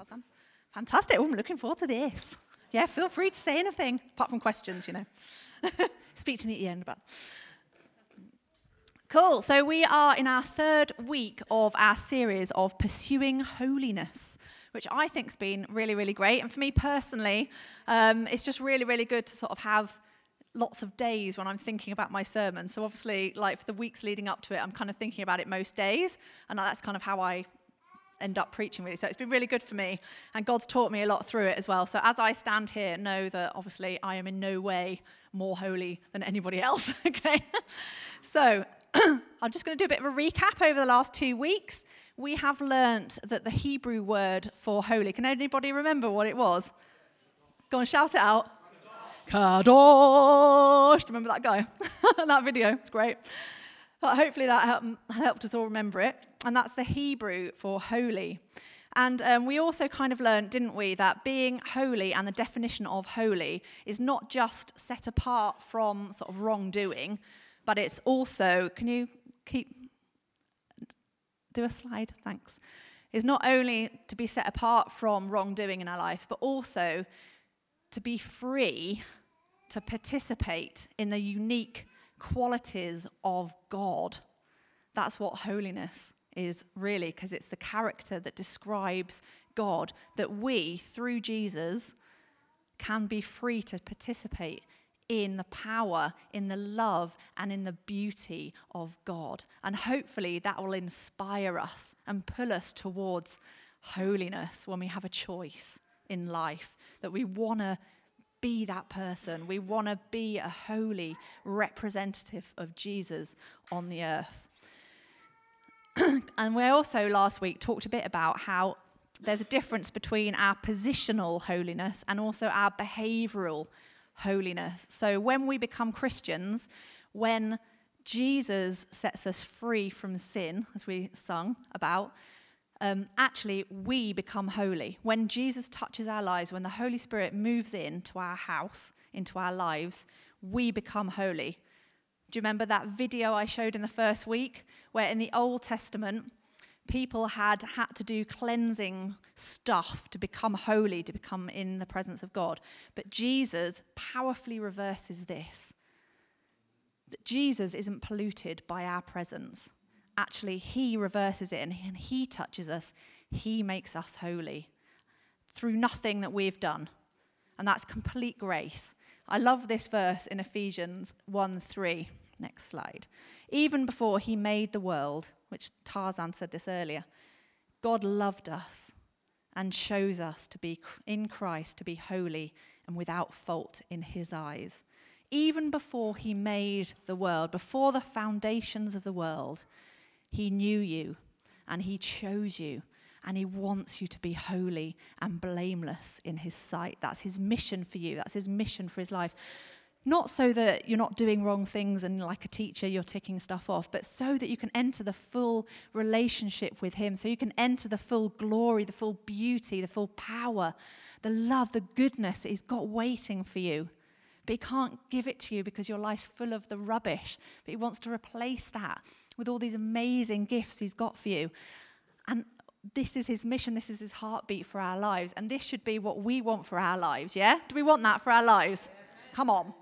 Awesome. Fantastic. Oh, I'm looking forward to this. Yeah, feel free to say anything, apart from questions, you know. Speak to me at the end about. Cool. So we are in our third week of our series of pursuing holiness, which I think's been really, really great. And for me personally, um, it's just really, really good to sort of have lots of days when I'm thinking about my sermon. So obviously, like for the weeks leading up to it, I'm kind of thinking about it most days, and that's kind of how I end up preaching really. So it's been really good for me, and God's taught me a lot through it as well. So as I stand here, know that obviously I am in no way more holy than anybody else. okay, so I'm just going to do a bit of a recap over the last two weeks. We have learnt that the Hebrew word for holy. Can anybody remember what it was? Go and shout it out. Kadosh. Remember that guy? that video. It's great. But hopefully that um, helped us all remember it. And that's the Hebrew for holy. And um, we also kind of learned, didn't we, that being holy and the definition of holy is not just set apart from sort of wrongdoing, but it's also, can you keep, do a slide? Thanks. Is not only to be set apart from wrongdoing in our life, but also to be free to participate in the unique qualities of God. That's what holiness is really, because it's the character that describes God that we, through Jesus, can be free to participate in the power, in the love, and in the beauty of God. And hopefully that will inspire us and pull us towards holiness when we have a choice in life, that we want to be that person. We want to be a holy representative of Jesus on the earth. and we also last week talked a bit about how there's a difference between our positional holiness and also our behavioral holiness. So when we become Christians, when Jesus sets us free from sin, as we sung about, um, actually we become holy. When Jesus touches our lives, when the Holy Spirit moves into our house, into our lives, we become holy. Do you remember that video I showed in the first week where in the Old Testament, people had had to do cleansing stuff to become holy, to become in the presence of God. But Jesus powerfully reverses this. That Jesus isn't polluted by our presence actually He reverses it and He touches us. He makes us holy through nothing that we've done. And that's complete grace. I love this verse in Ephesians 1 3. Next slide. Even before He made the world, which Tarzan said this earlier, God loved us and chose us to be in Christ, to be holy and without fault in His eyes. Even before He made the world, before the foundations of the world, he knew you and He chose you and He wants you to be holy and blameless in His sight. That's His mission for you, that's His mission for His life. Not so that you're not doing wrong things and, like a teacher, you're ticking stuff off, but so that you can enter the full relationship with Him, so you can enter the full glory, the full beauty, the full power, the love, the goodness that He's got waiting for you. But He can't give it to you because your life's full of the rubbish, but He wants to replace that with all these amazing gifts He's got for you. And this is His mission, this is His heartbeat for our lives. And this should be what we want for our lives, yeah? Do we want that for our lives? Yes. Come on.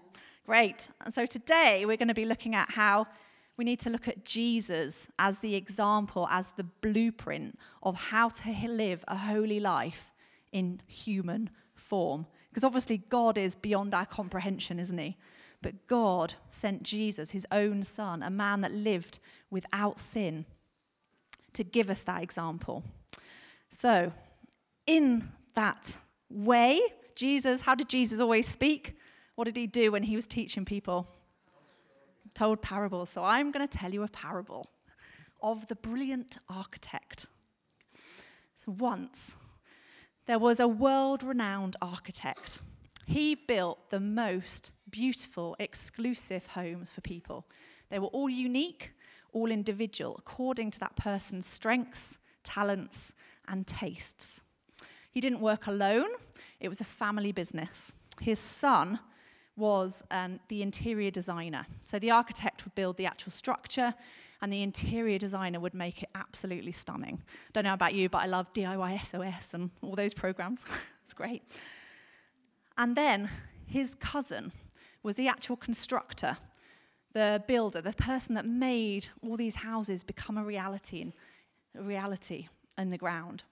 Great. And so today we're going to be looking at how we need to look at Jesus as the example, as the blueprint of how to live a holy life in human form. Because obviously, God is beyond our comprehension, isn't He? But God sent Jesus, his own son, a man that lived without sin, to give us that example. So, in that way, Jesus, how did Jesus always speak? What did he do when he was teaching people? Told parables. So, I'm going to tell you a parable of the brilliant architect. So, once there was a world renowned architect he built the most beautiful, exclusive homes for people. They were all unique, all individual, according to that person's strengths, talents, and tastes. He didn't work alone, it was a family business. His son was um, the interior designer. So the architect would build the actual structure, and the interior designer would make it absolutely stunning. Don't know about you, but I love DIY SOS and all those programs. it's great. And then his cousin was the actual constructor, the builder, the person that made all these houses become a reality in, a reality in the ground.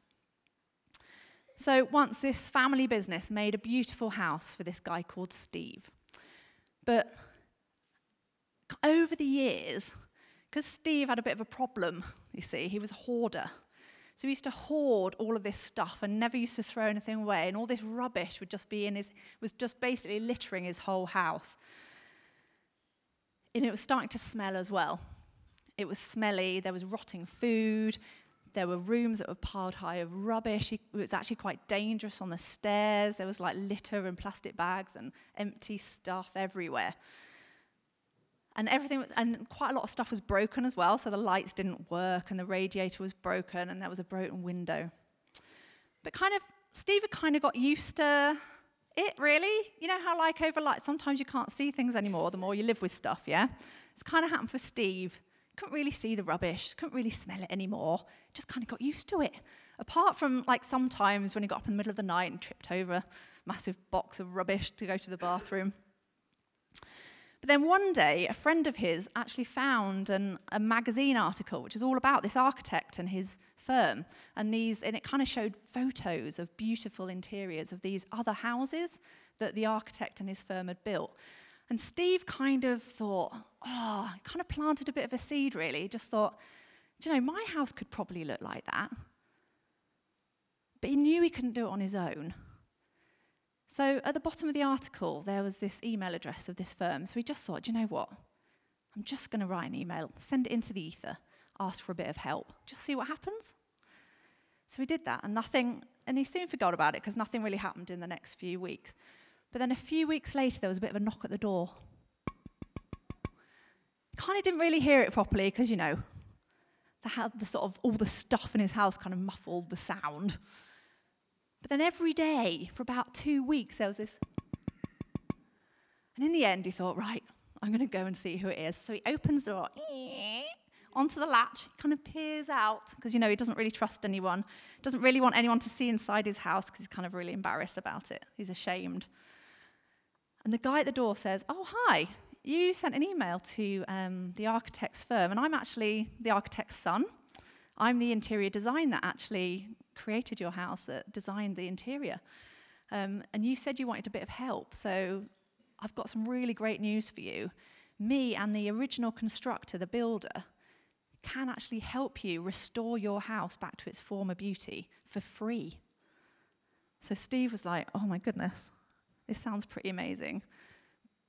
So once this family business made a beautiful house for this guy called Steve. But over the years, because Steve had a bit of a problem, you see, he was a hoarder. So he used to hoard all of this stuff and never used to throw anything away, and all this rubbish would just be in his was just basically littering his whole house. And it was starting to smell as well. It was smelly, there was rotting food, there were rooms that were piled high of rubbish. It was actually quite dangerous on the stairs. There was like litter and plastic bags and empty stuff everywhere. And everything, was, and quite a lot of stuff was broken as well. So the lights didn't work, and the radiator was broken, and there was a broken window. But kind of, Steve had kind of got used to it, really. You know how, like, over light, sometimes you can't see things anymore the more you live with stuff, yeah? It's kind of happened for Steve couldn't really see the rubbish, couldn't really smell it anymore. Just kind of got used to it. Apart from like sometimes when he got up in the middle of the night and tripped over a massive box of rubbish to go to the bathroom. But then one day, a friend of his actually found an, a magazine article which is all about this architect and his firm. And, these, and it kind of showed photos of beautiful interiors of these other houses that the architect and his firm had built. And Steve kind of thought, oh, kind of planted a bit of a seed, really. Just thought, do you know, my house could probably look like that. But he knew he couldn't do it on his own. So at the bottom of the article, there was this email address of this firm. So we just thought, you know what? I'm just going to write an email, send it into the ether, ask for a bit of help, just see what happens. So we did that, and nothing, and he soon forgot about it because nothing really happened in the next few weeks. But then a few weeks later, there was a bit of a knock at the door. Kind of didn't really hear it properly because, you know, the, the sort of all the stuff in his house kind of muffled the sound. But then every day for about two weeks, there was this. And in the end, he thought, right, I'm going to go and see who it is. So he opens the door onto the latch, kind of peers out because, you know, he doesn't really trust anyone, doesn't really want anyone to see inside his house because he's kind of really embarrassed about it. He's ashamed. And the guy at the door says, Oh, hi, you sent an email to um, the architect's firm, and I'm actually the architect's son. I'm the interior design that actually created your house, that designed the interior. Um, and you said you wanted a bit of help, so I've got some really great news for you. Me and the original constructor, the builder, can actually help you restore your house back to its former beauty for free. So Steve was like, Oh my goodness, this sounds pretty amazing.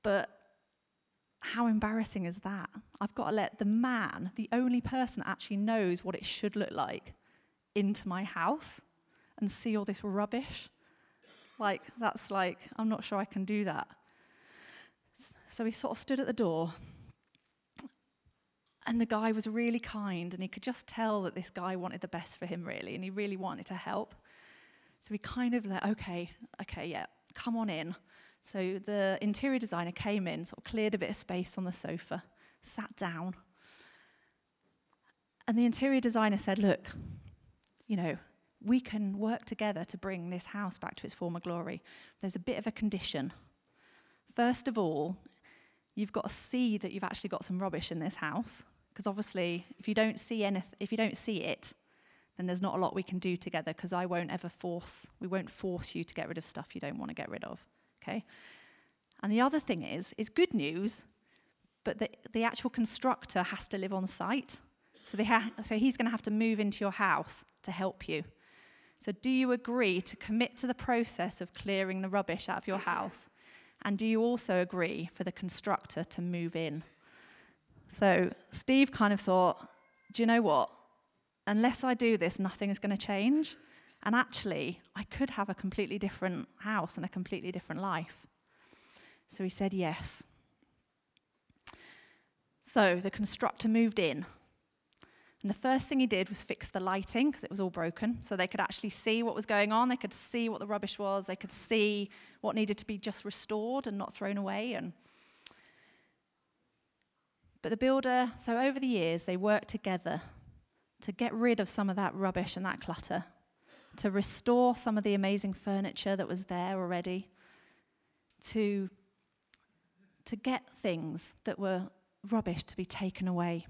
But how embarrassing is that? I've got to let the man, the only person that actually knows what it should look like, into my house and see all this rubbish. Like, that's like, I'm not sure I can do that. So he sort of stood at the door. And the guy was really kind, and he could just tell that this guy wanted the best for him, really, and he really wanted to help. So he kind of like, okay, okay, yeah, come on in. So the interior designer came in, sort of cleared a bit of space on the sofa, sat down. And the interior designer said, Look, you know, we can work together to bring this house back to its former glory. There's a bit of a condition. First of all, you've got to see that you've actually got some rubbish in this house. Because obviously, if you don't see anything, if you don't see it, then there's not a lot we can do together because I won't ever force, we won't force you to get rid of stuff you don't want to get rid of. Okay? And the other thing is, is good news, but the, the actual constructor has to live on site. So, ha- so he's going to have to move into your house to help you. So, do you agree to commit to the process of clearing the rubbish out of your house? And do you also agree for the constructor to move in? So, Steve kind of thought, do you know what? unless I do this, nothing is going to change. And actually, I could have a completely different house and a completely different life. So he said yes. So the constructor moved in. And the first thing he did was fix the lighting because it was all broken. So they could actually see what was going on. They could see what the rubbish was. They could see what needed to be just restored and not thrown away. And But the builder, so over the years, they worked together to get rid of some of that rubbish and that clutter, to restore some of the amazing furniture that was there already, to, to get things that were rubbish to be taken away.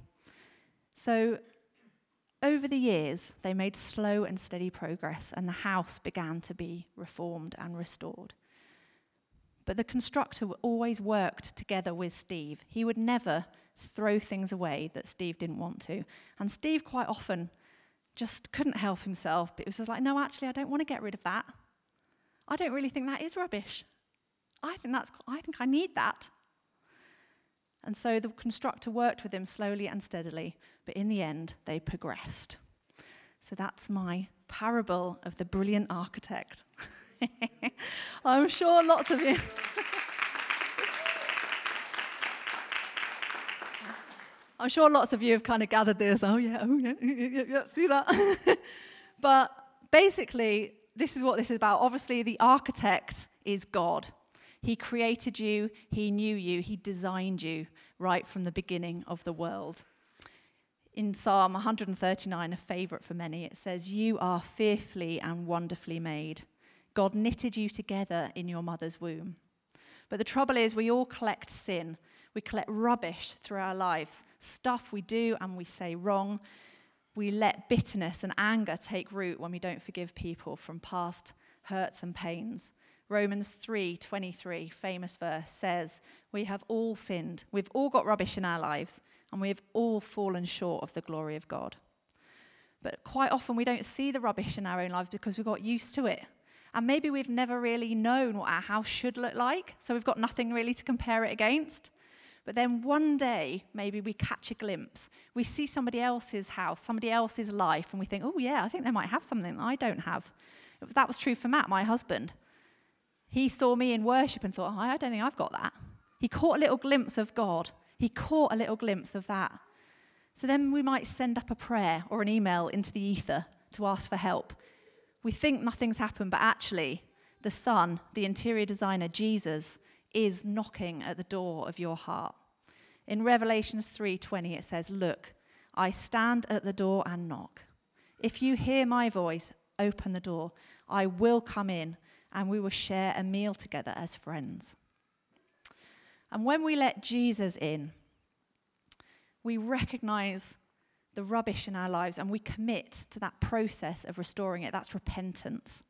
So over the years, they made slow and steady progress, and the house began to be reformed and restored. But the constructor always worked together with Steve. He would never throw things away that Steve didn't want to. And Steve quite often just couldn't help himself, but it was just like, no, actually, I don't want to get rid of that. I don't really think that is rubbish. I think that's I think I need that. And so the constructor worked with him slowly and steadily, but in the end, they progressed. So that's my parable of the brilliant architect. I'm sure lots of you. I'm sure lots of you have kind of gathered this. Oh, yeah, oh, yeah, yeah, yeah, see that? but basically, this is what this is about. Obviously, the architect is God. He created you, He knew you, He designed you right from the beginning of the world. In Psalm 139, a favorite for many, it says, You are fearfully and wonderfully made. God knitted you together in your mother's womb. But the trouble is, we all collect sin. We collect rubbish through our lives, stuff we do and we say wrong. We let bitterness and anger take root when we don't forgive people from past hurts and pains. Romans 3:23, famous verse says, "We have all sinned. We've all got rubbish in our lives, and we have all fallen short of the glory of God." But quite often we don't see the rubbish in our own lives because we've got used to it. And maybe we've never really known what our house should look like, so we've got nothing really to compare it against. But then one day, maybe we catch a glimpse. We see somebody else's house, somebody else's life, and we think, oh, yeah, I think they might have something that I don't have. That was true for Matt, my husband. He saw me in worship and thought, oh, I don't think I've got that. He caught a little glimpse of God. He caught a little glimpse of that. So then we might send up a prayer or an email into the ether to ask for help. We think nothing's happened, but actually, the Son, the interior designer, Jesus, is knocking at the door of your heart. In Revelations 3:20 it says, "Look, I stand at the door and knock. If you hear my voice, open the door. I will come in and we will share a meal together as friends. And when we let Jesus in, we recognize the rubbish in our lives and we commit to that process of restoring it. That's repentance.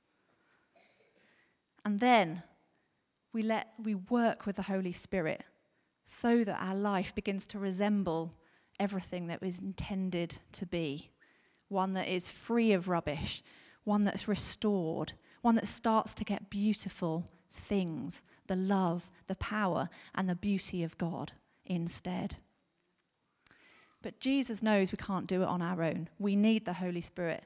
And then we let we work with the Holy Spirit so that our life begins to resemble everything that was intended to be. One that is free of rubbish, one that's restored, one that starts to get beautiful things, the love, the power, and the beauty of God instead. But Jesus knows we can't do it on our own. We need the Holy Spirit.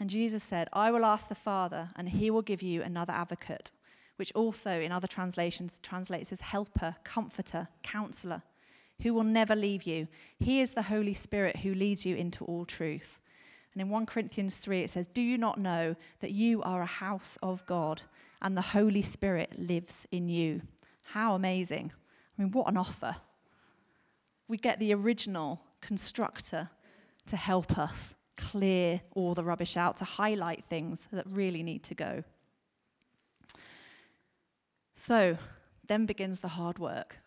And Jesus said, I will ask the Father, and he will give you another advocate, which also in other translations translates as helper, comforter, counselor, who will never leave you. He is the Holy Spirit who leads you into all truth. And in 1 Corinthians 3, it says, Do you not know that you are a house of God and the Holy Spirit lives in you? How amazing. I mean, what an offer. We get the original constructor to help us clear all the rubbish out, to highlight things that really need to go. So, then begins the hard work.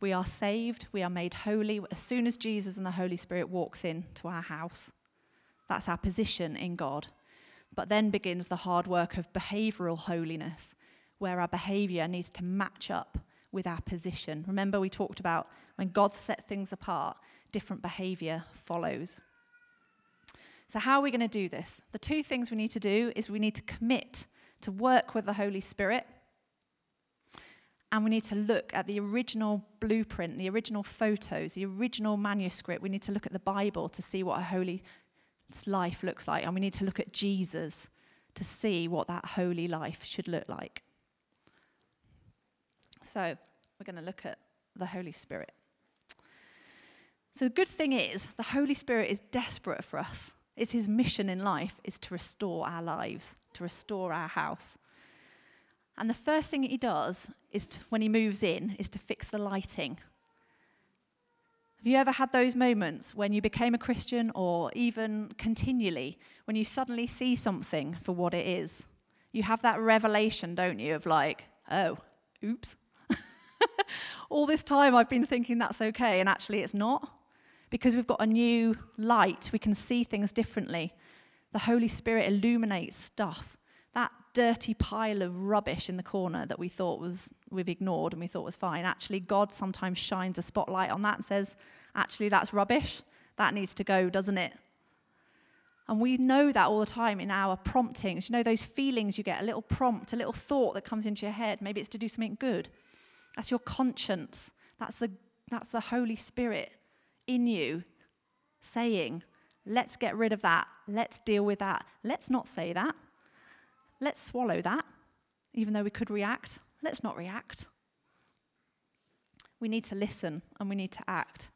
We are saved, we are made holy as soon as Jesus and the Holy Spirit walks into our house. That's our position in God. But then begins the hard work of behavioral holiness, where our behavior needs to match up with our position. Remember, we talked about when God set things apart, different behavior follows. So, how are we going to do this? The two things we need to do is we need to commit to work with the Holy Spirit, and we need to look at the original blueprint, the original photos, the original manuscript. We need to look at the Bible to see what a holy life looks like, and we need to look at Jesus to see what that holy life should look like. So, we're going to look at the Holy Spirit. So, the good thing is, the Holy Spirit is desperate for us. It's his mission in life is to restore our lives, to restore our house. And the first thing he does is to, when he moves in is to fix the lighting. Have you ever had those moments when you became a Christian or even continually, when you suddenly see something for what it is? You have that revelation, don't you, of like, oh, oops. All this time I've been thinking that's okay, and actually it's not. Because we've got a new light, we can see things differently. The Holy Spirit illuminates stuff. Dirty pile of rubbish in the corner that we thought was, we've ignored and we thought was fine, actually, God sometimes shines a spotlight on that and says, actually, that's rubbish. That needs to go, doesn't it? And we know that all the time in our promptings. You know, those feelings you get, a little prompt, a little thought that comes into your head. Maybe it's to do something good. That's your conscience. That's the, that's the Holy Spirit in you saying, let's get rid of that. Let's deal with that. Let's not say that. Let's swallow that, even though we could react. Let's not react. We need to listen and we need to act.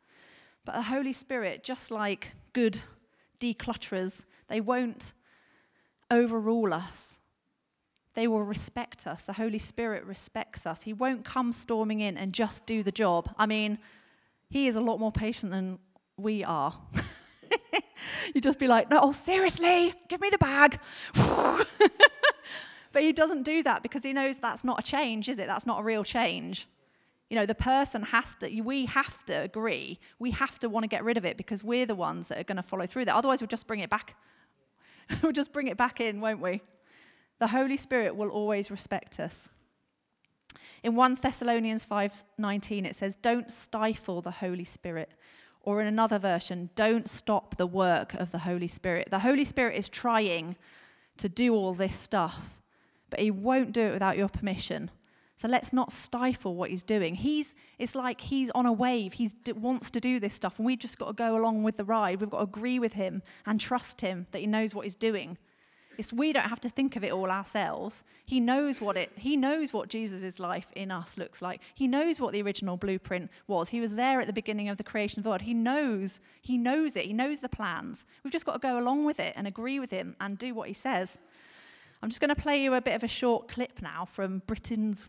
But the Holy Spirit, just like good declutterers, they won't overrule us. They will respect us. The Holy Spirit respects us. He won't come storming in and just do the job. I mean, He is a lot more patient than we are. You'd just be like, no, seriously, give me the bag. But he doesn't do that because he knows that's not a change, is it? That's not a real change. You know, the person has to, we have to agree. We have to want to get rid of it because we're the ones that are going to follow through that. Otherwise, we'll just bring it back. we'll just bring it back in, won't we? The Holy Spirit will always respect us. In 1 Thessalonians 5:19 it says don't stifle the Holy Spirit or in another version don't stop the work of the Holy Spirit. The Holy Spirit is trying to do all this stuff but he won't do it without your permission. So let's not stifle what he's doing. He's, it's like he's on a wave. He wants to do this stuff, and we've just got to go along with the ride. We've got to agree with him and trust him that he knows what he's doing. It's, we don't have to think of it all ourselves. He knows what it. He knows what Jesus' life in us looks like. He knows what the original blueprint was. He was there at the beginning of the creation of God. He knows. He knows it. He knows the plans. We've just got to go along with it and agree with him and do what he says. I'm just going to play you a bit of a short clip now from Britain's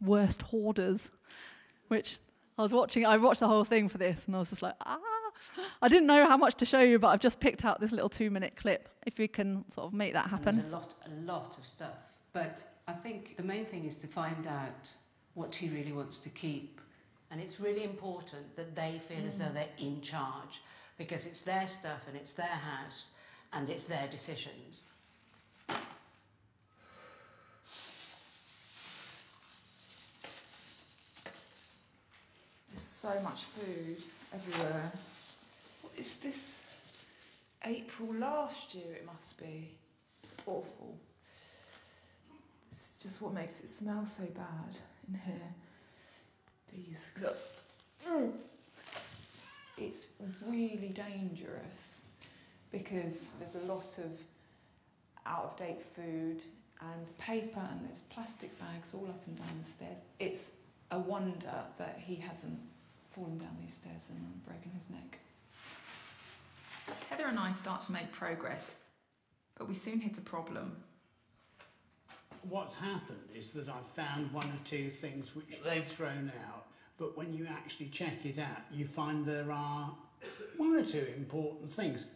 Worst Hoarders, which I was watching. I watched the whole thing for this, and I was just like, ah. I didn't know how much to show you, but I've just picked out this little two-minute clip. If we can sort of make that happen. there's a lot, a lot of stuff, but I think the main thing is to find out what he really wants to keep, and it's really important that they feel mm. as though mm. they're in charge because it's their stuff and it's their house and it's their decisions. So much food everywhere. What is this? April last year it must be. It's awful. It's just what makes it smell so bad in here. These. Mm. It's really dangerous because there's a lot of out of date food and paper and there's plastic bags all up and down the stairs. It's a wonder that he hasn't fallen down these stairs and broken his neck. Heather and I start to make progress, but we soon hit a problem. What's happened is that I've found one or two things which they've thrown out, but when you actually check it out, you find there are one or two important things.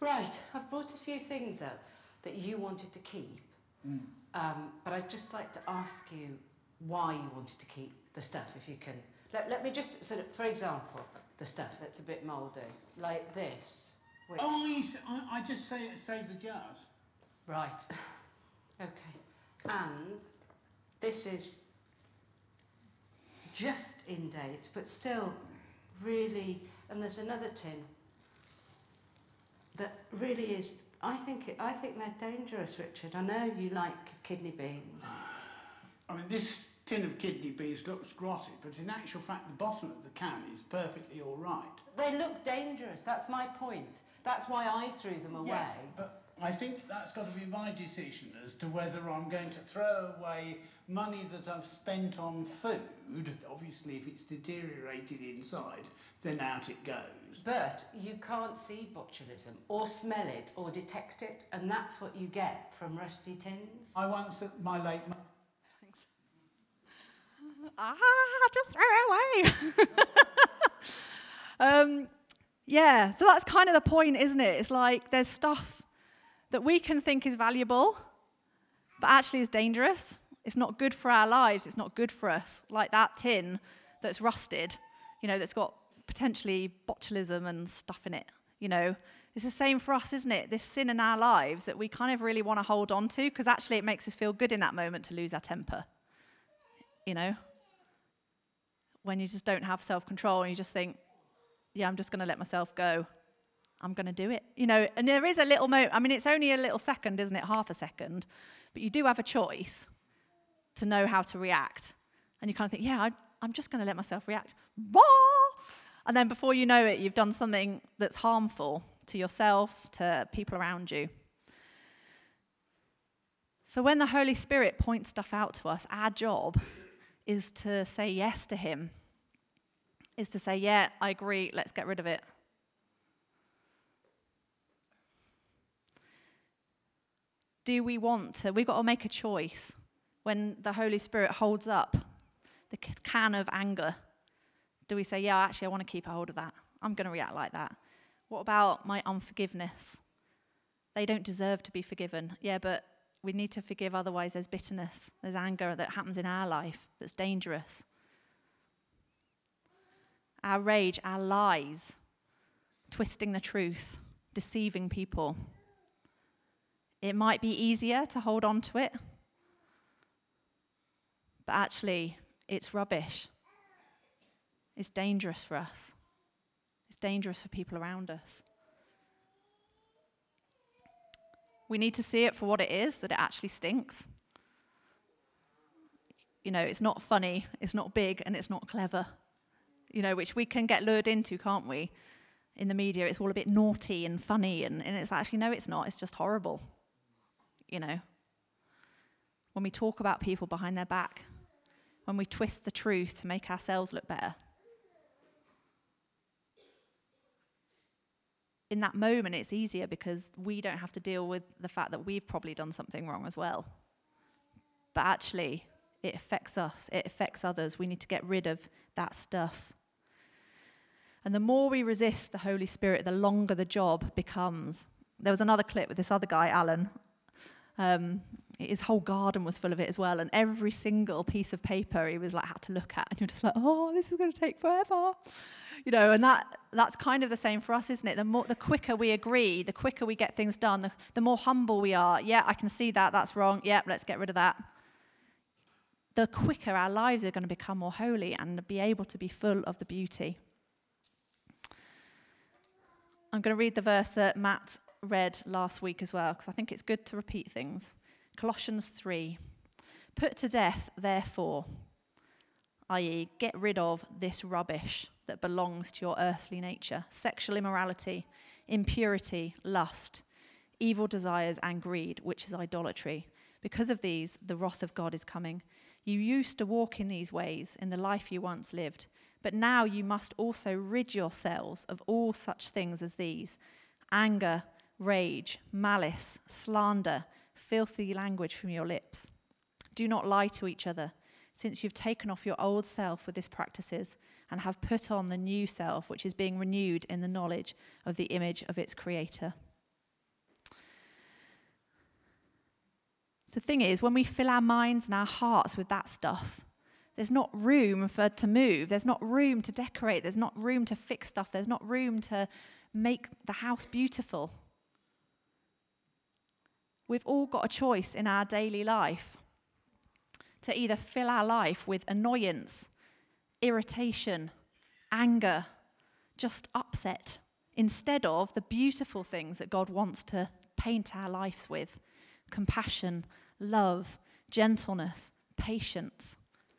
Right, I've brought a few things up that you wanted to keep. Mm. Um, but I'd just like to ask you why you wanted to keep the stuff, if you can. Let, let me just, sort of, for example, the stuff that's a bit mouldy, like this. Which... Oh, I, I just say save the jars. Right. okay. And this is just in date, but still really. And there's another tin that really is. I think it, I think they're dangerous, Richard. I know you like kidney beans. I mean, this tin of kidney beans looks grotty, but in actual fact, the bottom of the can is perfectly all right. They look dangerous. That's my point. That's why I threw them away. Yes, but I think that's got to be my decision as to whether I'm going to throw away money that I've spent on food. Obviously, if it's deteriorated inside, then out it goes. But you can't see botulism or smell it or detect it, and that's what you get from rusty tins. I once, my late Thanks. ah, just throw it away. um, yeah, so that's kind of the point, isn't it? It's like there's stuff that we can think is valuable, but actually is dangerous. It's not good for our lives, it's not good for us. Like that tin that's rusted, you know, that's got potentially botulism and stuff in it, you know. It's the same for us, isn't it? This sin in our lives that we kind of really want to hold on to because actually it makes us feel good in that moment to lose our temper. You know? When you just don't have self control and you just think, yeah, I'm just going to let myself go. I'm going to do it. You know, and there is a little moment, I mean, it's only a little second, isn't it? Half a second. But you do have a choice to know how to react. And you kind of think, yeah, I, I'm just going to let myself react. Bah! And then before you know it, you've done something that's harmful to yourself, to people around you. So when the Holy Spirit points stuff out to us, our job is to say yes to Him, is to say, yeah, I agree, let's get rid of it. Do we want to? We've got to make a choice when the Holy Spirit holds up the can of anger. Do we say, yeah, actually, I want to keep a hold of that? I'm going to react like that. What about my unforgiveness? They don't deserve to be forgiven. Yeah, but we need to forgive, otherwise, there's bitterness, there's anger that happens in our life that's dangerous. Our rage, our lies, twisting the truth, deceiving people. It might be easier to hold on to it, but actually, it's rubbish. It's dangerous for us it's dangerous for people around us. We need to see it for what it is, that it actually stinks. You know, it's not funny, it's not big, and it's not clever. You know, which we can get lured into, can't we? In the media, it's all a bit naughty and funny, and, and it's actually, no, it's not, it's just horrible. You know, when we talk about people behind their back, when we twist the truth to make ourselves look better, in that moment, it's easier because we don't have to deal with the fact that we've probably done something wrong as well. But actually, it affects us, it affects others. We need to get rid of that stuff. And the more we resist the Holy Spirit, the longer the job becomes. There was another clip with this other guy, Alan. Um, his whole garden was full of it as well, and every single piece of paper he was like had to look at, and you're just like, oh, this is going to take forever you know, and that, that's kind of the same for us, isn't it? The, more, the quicker we agree, the quicker we get things done, the, the more humble we are. Yeah, I can see that, that's wrong. Yeah, let's get rid of that. The quicker our lives are going to become more holy and be able to be full of the beauty. I'm going to read the verse that Matt read last week as well, because I think it's good to repeat things. Colossians 3. Put to death, therefore, i.e., get rid of this rubbish that belongs to your earthly nature sexual immorality, impurity, lust, evil desires, and greed, which is idolatry. Because of these, the wrath of God is coming. You used to walk in these ways in the life you once lived, but now you must also rid yourselves of all such things as these anger, rage, malice, slander, filthy language from your lips. Do not lie to each other, since you've taken off your old self with its practices and have put on the new self, which is being renewed in the knowledge of the image of its creator. So the thing is, when we fill our minds and our hearts with that stuff, there's not room for to move. There's not room to decorate. There's not room to fix stuff. There's not room to make the house beautiful. We've all got a choice in our daily life to either fill our life with annoyance irritation, anger, just upset, instead of the beautiful things that God wants to paint our lives with compassion, love, gentleness, patience.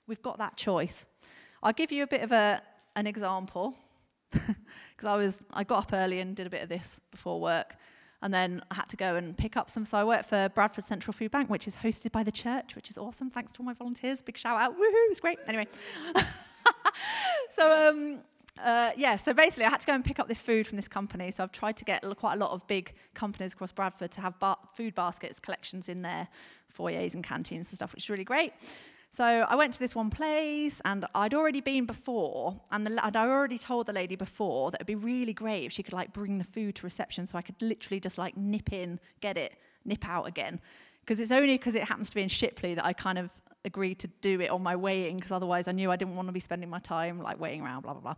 We've got that choice. I'll give you a bit of a, an example because I was I got up early and did a bit of this before work and then I had to go and pick up some. So I work for Bradford Central Food Bank, which is hosted by the church, which is awesome. Thanks to all my volunteers. Big shout out. Woohoo, it's great. Anyway. so um, uh, yeah, so basically, I had to go and pick up this food from this company. So I've tried to get quite a lot of big companies across Bradford to have bar- food baskets collections in their foyers and canteens and stuff, which is really great. So I went to this one place, and I'd already been before, and, the, and I already told the lady before that it'd be really great if she could like bring the food to reception, so I could literally just like nip in, get it, nip out again. Because it's only because it happens to be in Shipley that I kind of agreed to do it on my way in, because otherwise I knew I didn't want to be spending my time like waiting around, blah blah blah.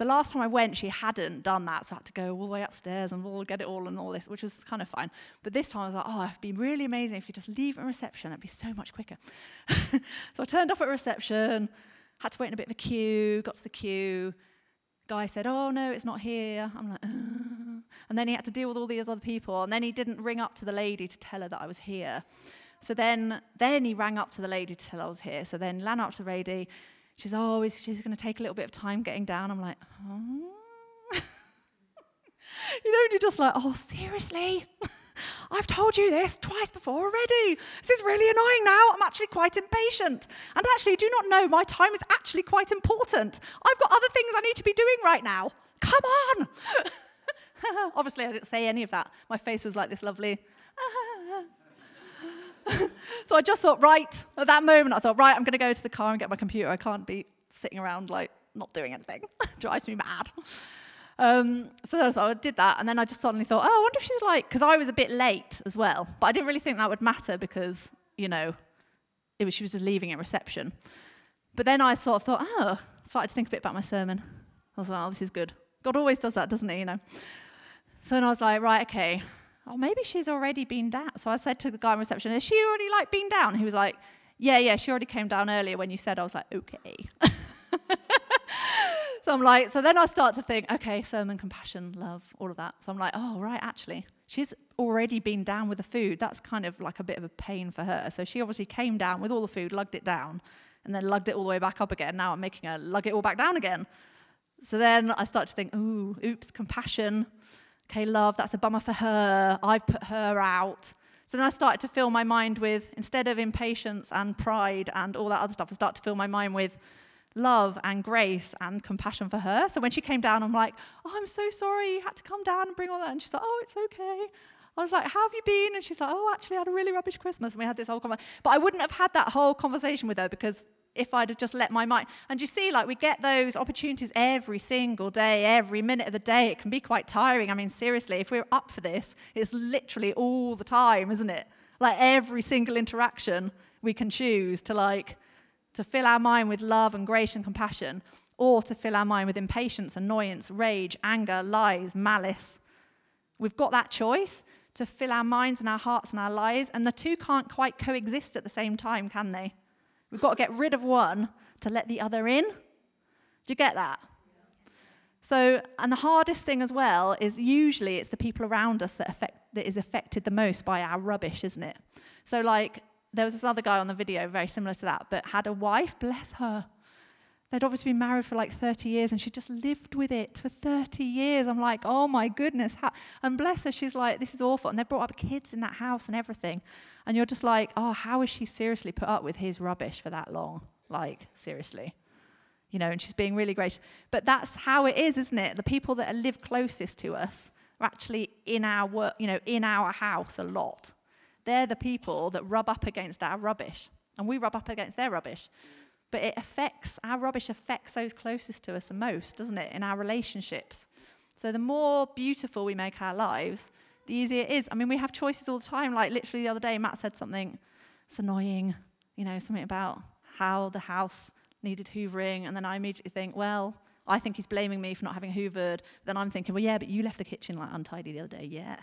So last time I went, she hadn't done that, so I had to go all the way upstairs and we'll get it all and all this, which was kind of fine. But this time I was like, oh, it'd be really amazing if you just leave in reception. It'd be so much quicker. so I turned off at reception, had to wait in a bit of a queue, got to the queue. Guy said, oh, no, it's not here. I'm like, Ugh. and then he had to deal with all these other people. And then he didn't ring up to the lady to tell her that I was here. So then, then he rang up to the lady to tell her I was here. So then ran up to the lady. She's, is, she's going to take a little bit of time getting down. I'm like, you know, and you're just like, oh, seriously? I've told you this twice before already. This is really annoying now. I'm actually quite impatient. And actually, do not know my time is actually quite important. I've got other things I need to be doing right now. Come on. Obviously, I didn't say any of that. My face was like this lovely. so I just thought, right, at that moment, I thought, right, I'm going to go to the car and get my computer. I can't be sitting around like not doing anything. Drives me mad. Um, so, I did that, and then I just suddenly thought, oh, I wonder if she's like, because I was a bit late as well, but I didn't really think that would matter because, you know, it was, she was just leaving at reception. But then I sort of thought, oh, started to think a bit about my sermon. I was like, oh, this is good. God always does that, doesn't he, you know? So then I was like, right, okay, oh, maybe she's already been down. So I said to the guy in reception, has she already like been down? He was like, yeah, yeah, she already came down earlier when you said. I was like, okay. so I'm like, so then I start to think, okay, sermon, compassion, love, all of that. So I'm like, oh, right, actually, she's already been down with the food. That's kind of like a bit of a pain for her. So she obviously came down with all the food, lugged it down, and then lugged it all the way back up again. Now I'm making her lug it all back down again. So then I start to think, ooh, oops, compassion. Okay, love, that's a bummer for her. I've put her out. So then I started to fill my mind with, instead of impatience and pride and all that other stuff, I started to fill my mind with love and grace and compassion for her. So when she came down, I'm like, oh, I'm so sorry you had to come down and bring all that. And she's like, oh, it's okay. I was like, how have you been? And she's like, oh, actually, I had a really rubbish Christmas. And we had this whole conversation. But I wouldn't have had that whole conversation with her because if I'd have just let my mind. And you see, like, we get those opportunities every single day, every minute of the day. It can be quite tiring. I mean, seriously, if we're up for this, it's literally all the time, isn't it? Like, every single interaction we can choose to, like, to fill our mind with love and grace and compassion, or to fill our mind with impatience, annoyance, rage, anger, lies, malice. We've got that choice to fill our minds and our hearts and our lives, and the two can't quite coexist at the same time, can they? We've got to get rid of one to let the other in. Do you get that? So, and the hardest thing as well is usually it's the people around us that affect that is affected the most by our rubbish, isn't it? So, like there was this other guy on the video, very similar to that, but had a wife. Bless her. They'd obviously been married for like 30 years and she just lived with it for 30 years. I'm like, oh my goodness. How? And bless her, she's like, this is awful. And they brought up kids in that house and everything. And you're just like, oh, how is she seriously put up with his rubbish for that long? Like, seriously. You know, and she's being really gracious. But that's how it is, isn't it? The people that live closest to us are actually in our work, you know, in our house a lot. They're the people that rub up against our rubbish. And we rub up against their rubbish. But it affects, our rubbish affects those closest to us the most, doesn't it, in our relationships. So the more beautiful we make our lives, the easier it is. I mean, we have choices all the time. Like literally the other day, Matt said something, it's annoying, you know, something about how the house needed hoovering. And then I immediately think, well, I think he's blaming me for not having hoovered. Then I'm thinking, well, yeah, but you left the kitchen like untidy the other day. Yeah.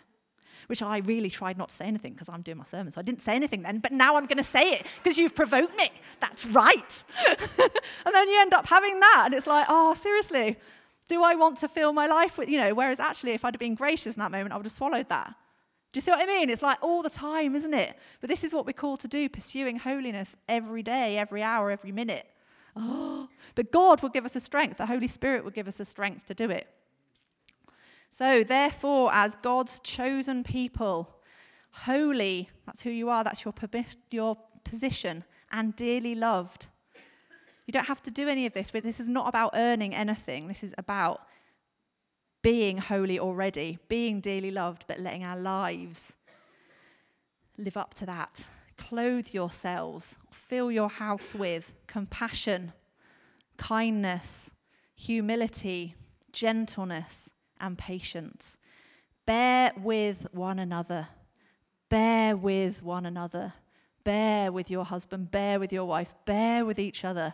Which I really tried not to say anything because I'm doing my sermon. So I didn't say anything then, but now I'm going to say it because you've provoked me. That's right. and then you end up having that. And it's like, oh, seriously, do I want to fill my life with, you know, whereas actually if I'd have been gracious in that moment, I would have swallowed that. Do you see what I mean? It's like all the time, isn't it? But this is what we're called to do, pursuing holiness every day, every hour, every minute. Oh, but God will give us a strength. The Holy Spirit will give us a strength to do it. So, therefore, as God's chosen people, holy, that's who you are, that's your, your position, and dearly loved. You don't have to do any of this, this is not about earning anything. This is about being holy already, being dearly loved, but letting our lives live up to that. Clothe yourselves, fill your house with compassion, kindness, humility, gentleness, and patience. Bear with one another. Bear with one another. Bear with your husband. Bear with your wife. Bear with each other.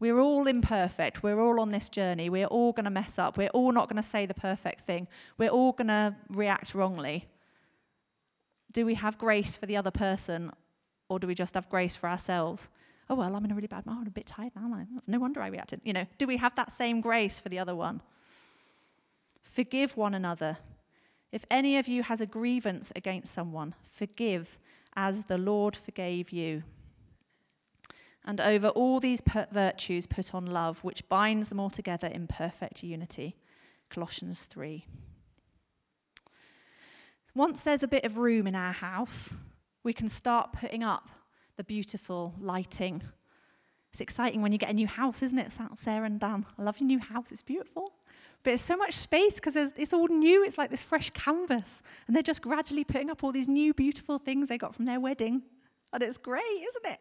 We're all imperfect. We're all on this journey. We're all going to mess up. We're all not going to say the perfect thing. We're all going to react wrongly. Do we have grace for the other person or do we just have grace for ourselves? Oh, well, I'm in a really bad mood. I'm a bit tired now. No wonder I reacted. You know, do we have that same grace for the other one? Forgive one another. If any of you has a grievance against someone, forgive as the Lord forgave you. And over all these virtues, put on love, which binds them all together in perfect unity. Colossians 3. Once there's a bit of room in our house, we can start putting up the beautiful lighting. It's exciting when you get a new house, isn't it, Sarah and Dan? I love your new house, it's beautiful. But it's so much space because it's all new. It's like this fresh canvas. And they're just gradually putting up all these new, beautiful things they got from their wedding. And it's great, isn't it?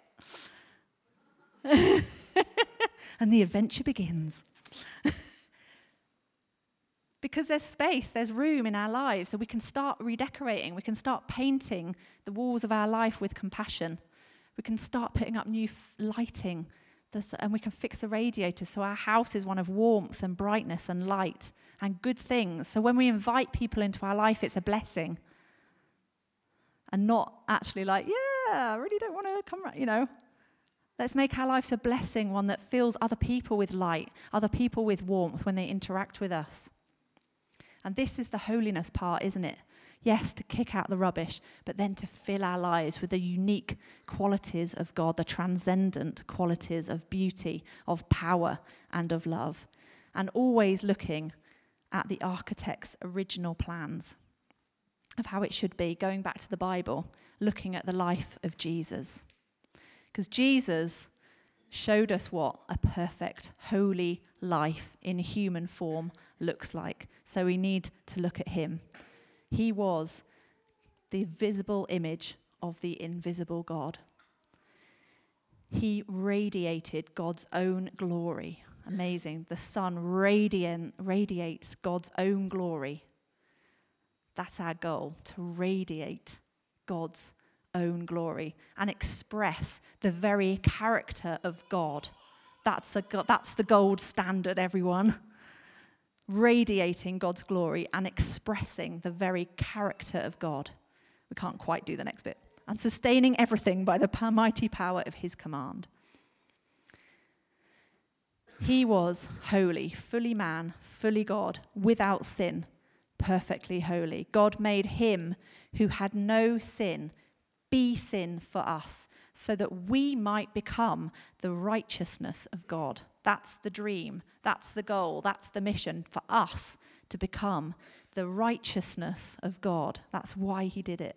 and the adventure begins. because there's space, there's room in our lives, so we can start redecorating, we can start painting the walls of our life with compassion. We can start putting up new f- lighting and we can fix the radiator so our house is one of warmth and brightness and light and good things. So when we invite people into our life, it's a blessing. And not actually like, yeah, I really don't want to come, you know. Let's make our lives a blessing, one that fills other people with light, other people with warmth when they interact with us. And this is the holiness part, isn't it? Yes, to kick out the rubbish, but then to fill our lives with the unique qualities of God, the transcendent qualities of beauty, of power, and of love. And always looking at the architect's original plans of how it should be, going back to the Bible, looking at the life of Jesus. Because Jesus showed us what a perfect, holy life in human form looks like. So we need to look at him he was the visible image of the invisible God. He radiated God's own glory. Amazing. The Son radiant, radiates God's own glory. That's our goal, to radiate God's own glory and express the very character of God. That's, a, that's the gold standard, everyone radiating God's glory and expressing the very character of God. We can't quite do the next bit. And sustaining everything by the mighty power of his command. He was holy, fully man, fully God, without sin, perfectly holy. God made him who had no sin be sin for us so that we might become the righteousness of God. That's the dream. That's the goal. That's the mission for us to become the righteousness of God. That's why he did it.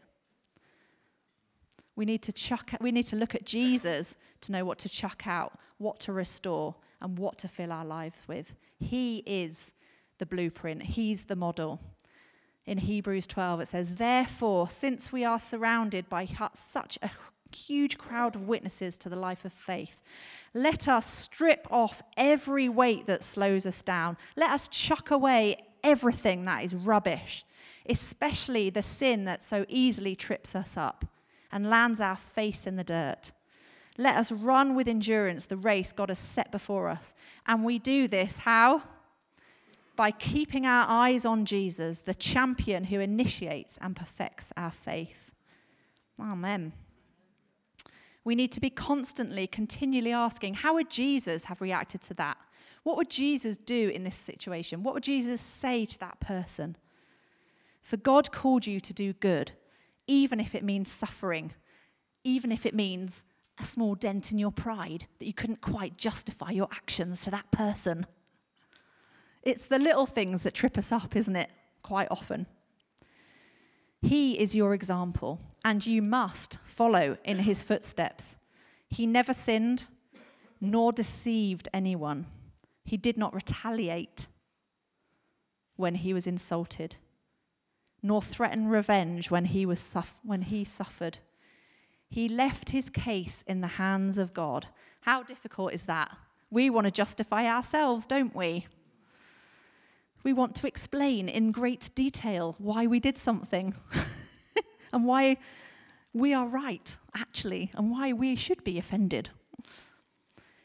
We need to chuck we need to look at Jesus to know what to chuck out, what to restore, and what to fill our lives with. He is the blueprint. He's the model. In Hebrews 12 it says, "Therefore, since we are surrounded by such a huge crowd of witnesses to the life of faith. Let us strip off every weight that slows us down. Let us chuck away everything that is rubbish, especially the sin that so easily trips us up and lands our face in the dirt. Let us run with endurance the race God has set before us. And we do this how? By keeping our eyes on Jesus, the champion who initiates and perfects our faith. Amen. We need to be constantly, continually asking, how would Jesus have reacted to that? What would Jesus do in this situation? What would Jesus say to that person? For God called you to do good, even if it means suffering, even if it means a small dent in your pride that you couldn't quite justify your actions to that person. It's the little things that trip us up, isn't it? Quite often. He is your example, and you must follow in his footsteps. He never sinned nor deceived anyone. He did not retaliate when he was insulted, nor threaten revenge when he, was when he suffered. He left his case in the hands of God. How difficult is that? We want to justify ourselves, don't we? We want to explain in great detail why we did something and why we are right, actually, and why we should be offended.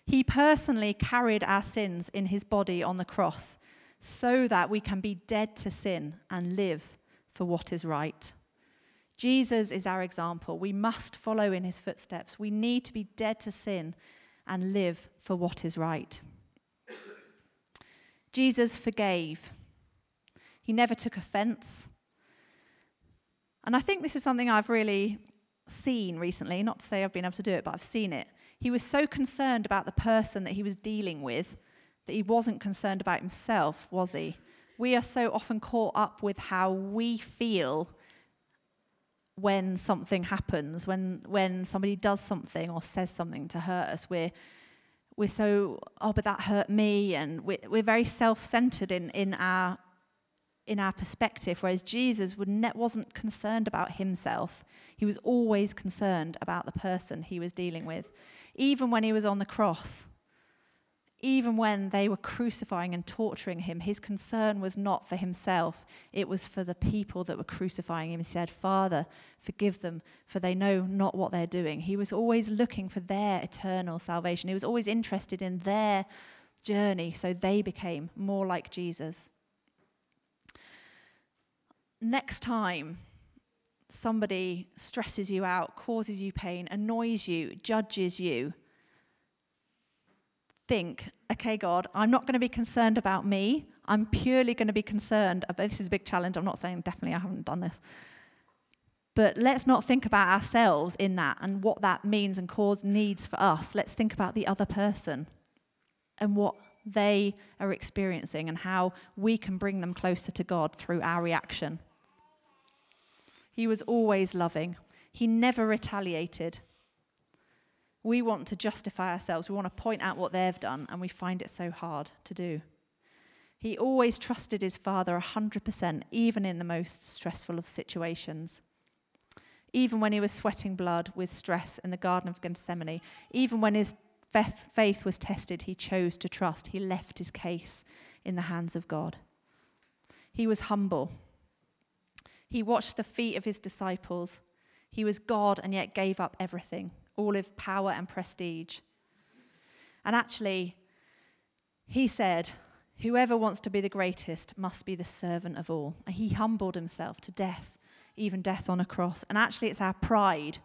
He personally carried our sins in his body on the cross so that we can be dead to sin and live for what is right. Jesus is our example. We must follow in his footsteps. We need to be dead to sin and live for what is right. Jesus forgave. He never took offense. And I think this is something I've really seen recently, not to say I've been able to do it, but I've seen it. He was so concerned about the person that he was dealing with that he wasn't concerned about himself, was he? We are so often caught up with how we feel when something happens, when when somebody does something or says something to hurt us. We're we're so oh, but that hurt me, and we're, we're very self-centered in in our in our perspective. Whereas Jesus would ne- wasn't concerned about himself; he was always concerned about the person he was dealing with, even when he was on the cross even when they were crucifying and torturing him, his concern was not for himself, it was for the people that were crucifying him. He said, Father, forgive them, for they know not what they're doing. He was always looking for their eternal salvation, he was always interested in their journey, so they became more like Jesus. Next time, somebody stresses you out, causes you pain, annoys you, judges you, think, okay, God, I'm not going to be concerned about me. I'm purely going to be concerned about this is a big challenge. I'm not saying definitely I haven't done this. But let's not think about ourselves in that and what that means and cause needs for us. Let's think about the other person and what they are experiencing and how we can bring them closer to God through our reaction. He was always loving, he never retaliated. We want to justify ourselves. We want to point out what they've done, and we find it so hard to do. He always trusted his father 100%, even in the most stressful of situations. Even when he was sweating blood with stress in the Garden of Gethsemane, even when his faith was tested, he chose to trust. He left his case in the hands of God. He was humble. He watched the feet of his disciples. He was God and yet gave up everything all of power and prestige. And actually, he said, Whoever wants to be the greatest must be the servant of all. And he humbled himself to death, even death on a cross. And actually, it's our pride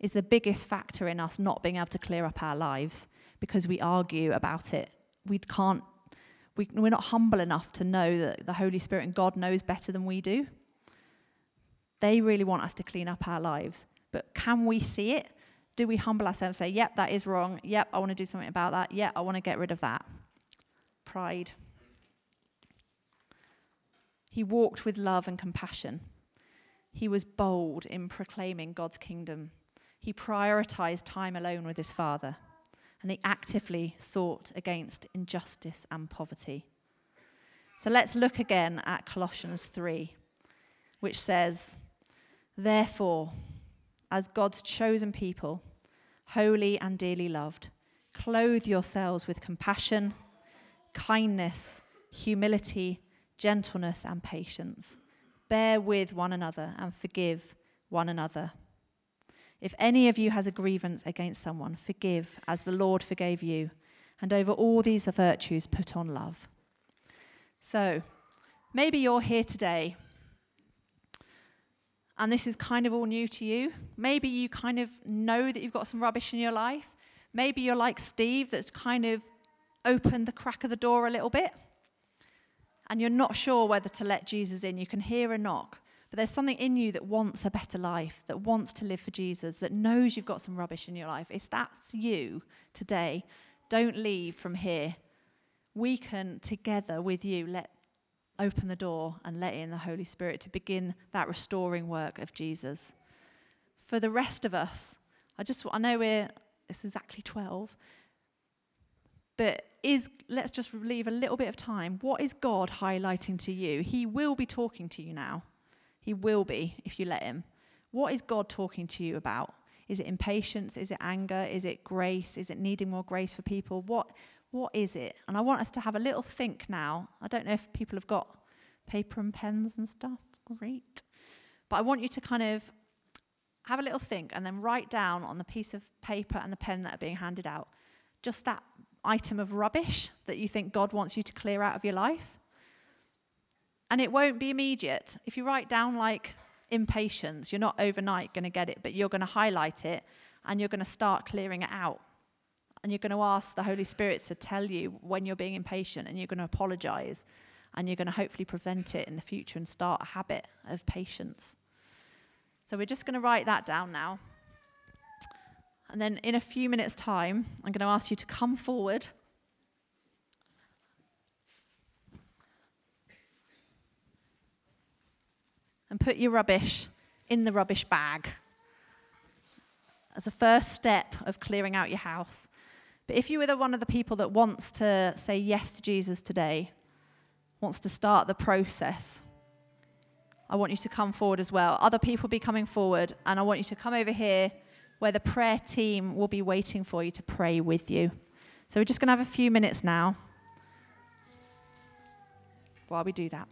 is the biggest factor in us not being able to clear up our lives because we argue about it. We can't, we, we're not humble enough to know that the Holy Spirit and God knows better than we do. They really want us to clean up our lives. But can we see it? Do we humble ourselves and say, yep, that is wrong. Yep, I want to do something about that. Yep, I want to get rid of that. Pride. He walked with love and compassion. He was bold in proclaiming God's kingdom. He prioritized time alone with his Father. And he actively sought against injustice and poverty. So let's look again at Colossians 3, which says, Therefore, as God's chosen people, holy and dearly loved. Clothe yourselves with compassion, kindness, humility, gentleness, and patience. Bear with one another and forgive one another. If any of you has a grievance against someone, forgive as the Lord forgave you. And over all these virtues, put on love. So, maybe you're here today and this is kind of all new to you. Maybe you kind of know that you've got some rubbish in your life. Maybe you're like Steve, that's kind of opened the crack of the door a little bit, and you're not sure whether to let Jesus in. You can hear a knock, but there's something in you that wants a better life, that wants to live for Jesus, that knows you've got some rubbish in your life. If that's you today, don't leave from here. We can together with you let open the door and let in the Holy Spirit to begin that restoring work of Jesus. For the rest of us, I just I know we're it's exactly 12. But is let's just leave a little bit of time. What is God highlighting to you? He will be talking to you now. He will be if you let him. What is God talking to you about? Is it impatience? Is it anger? Is it grace? Is it needing more grace for people? What, what is it? And I want us to have a little think now. I don't know if people have got paper and pens and stuff. Great. But I want you to kind of have a little think and then write down on the piece of paper and the pen that are being handed out just that item of rubbish that you think God wants you to clear out of your life. And it won't be immediate. If you write down like impatience, you're not overnight going to get it, but you're going to highlight it and you're going to start clearing it out. And you're going to ask the Holy Spirit to tell you when you're being impatient and you're going to apologize and you're going to hopefully prevent it in the future and start a habit of patience. So we're just going to write that down now. And then in a few minutes' time, I'm going to ask you to come forward. And put your rubbish in the rubbish bag as a first step of clearing out your house. But if you were the one of the people that wants to say yes to Jesus today, wants to start the process, I want you to come forward as well. Other people will be coming forward, and I want you to come over here where the prayer team will be waiting for you to pray with you. So we're just going to have a few minutes now while we do that.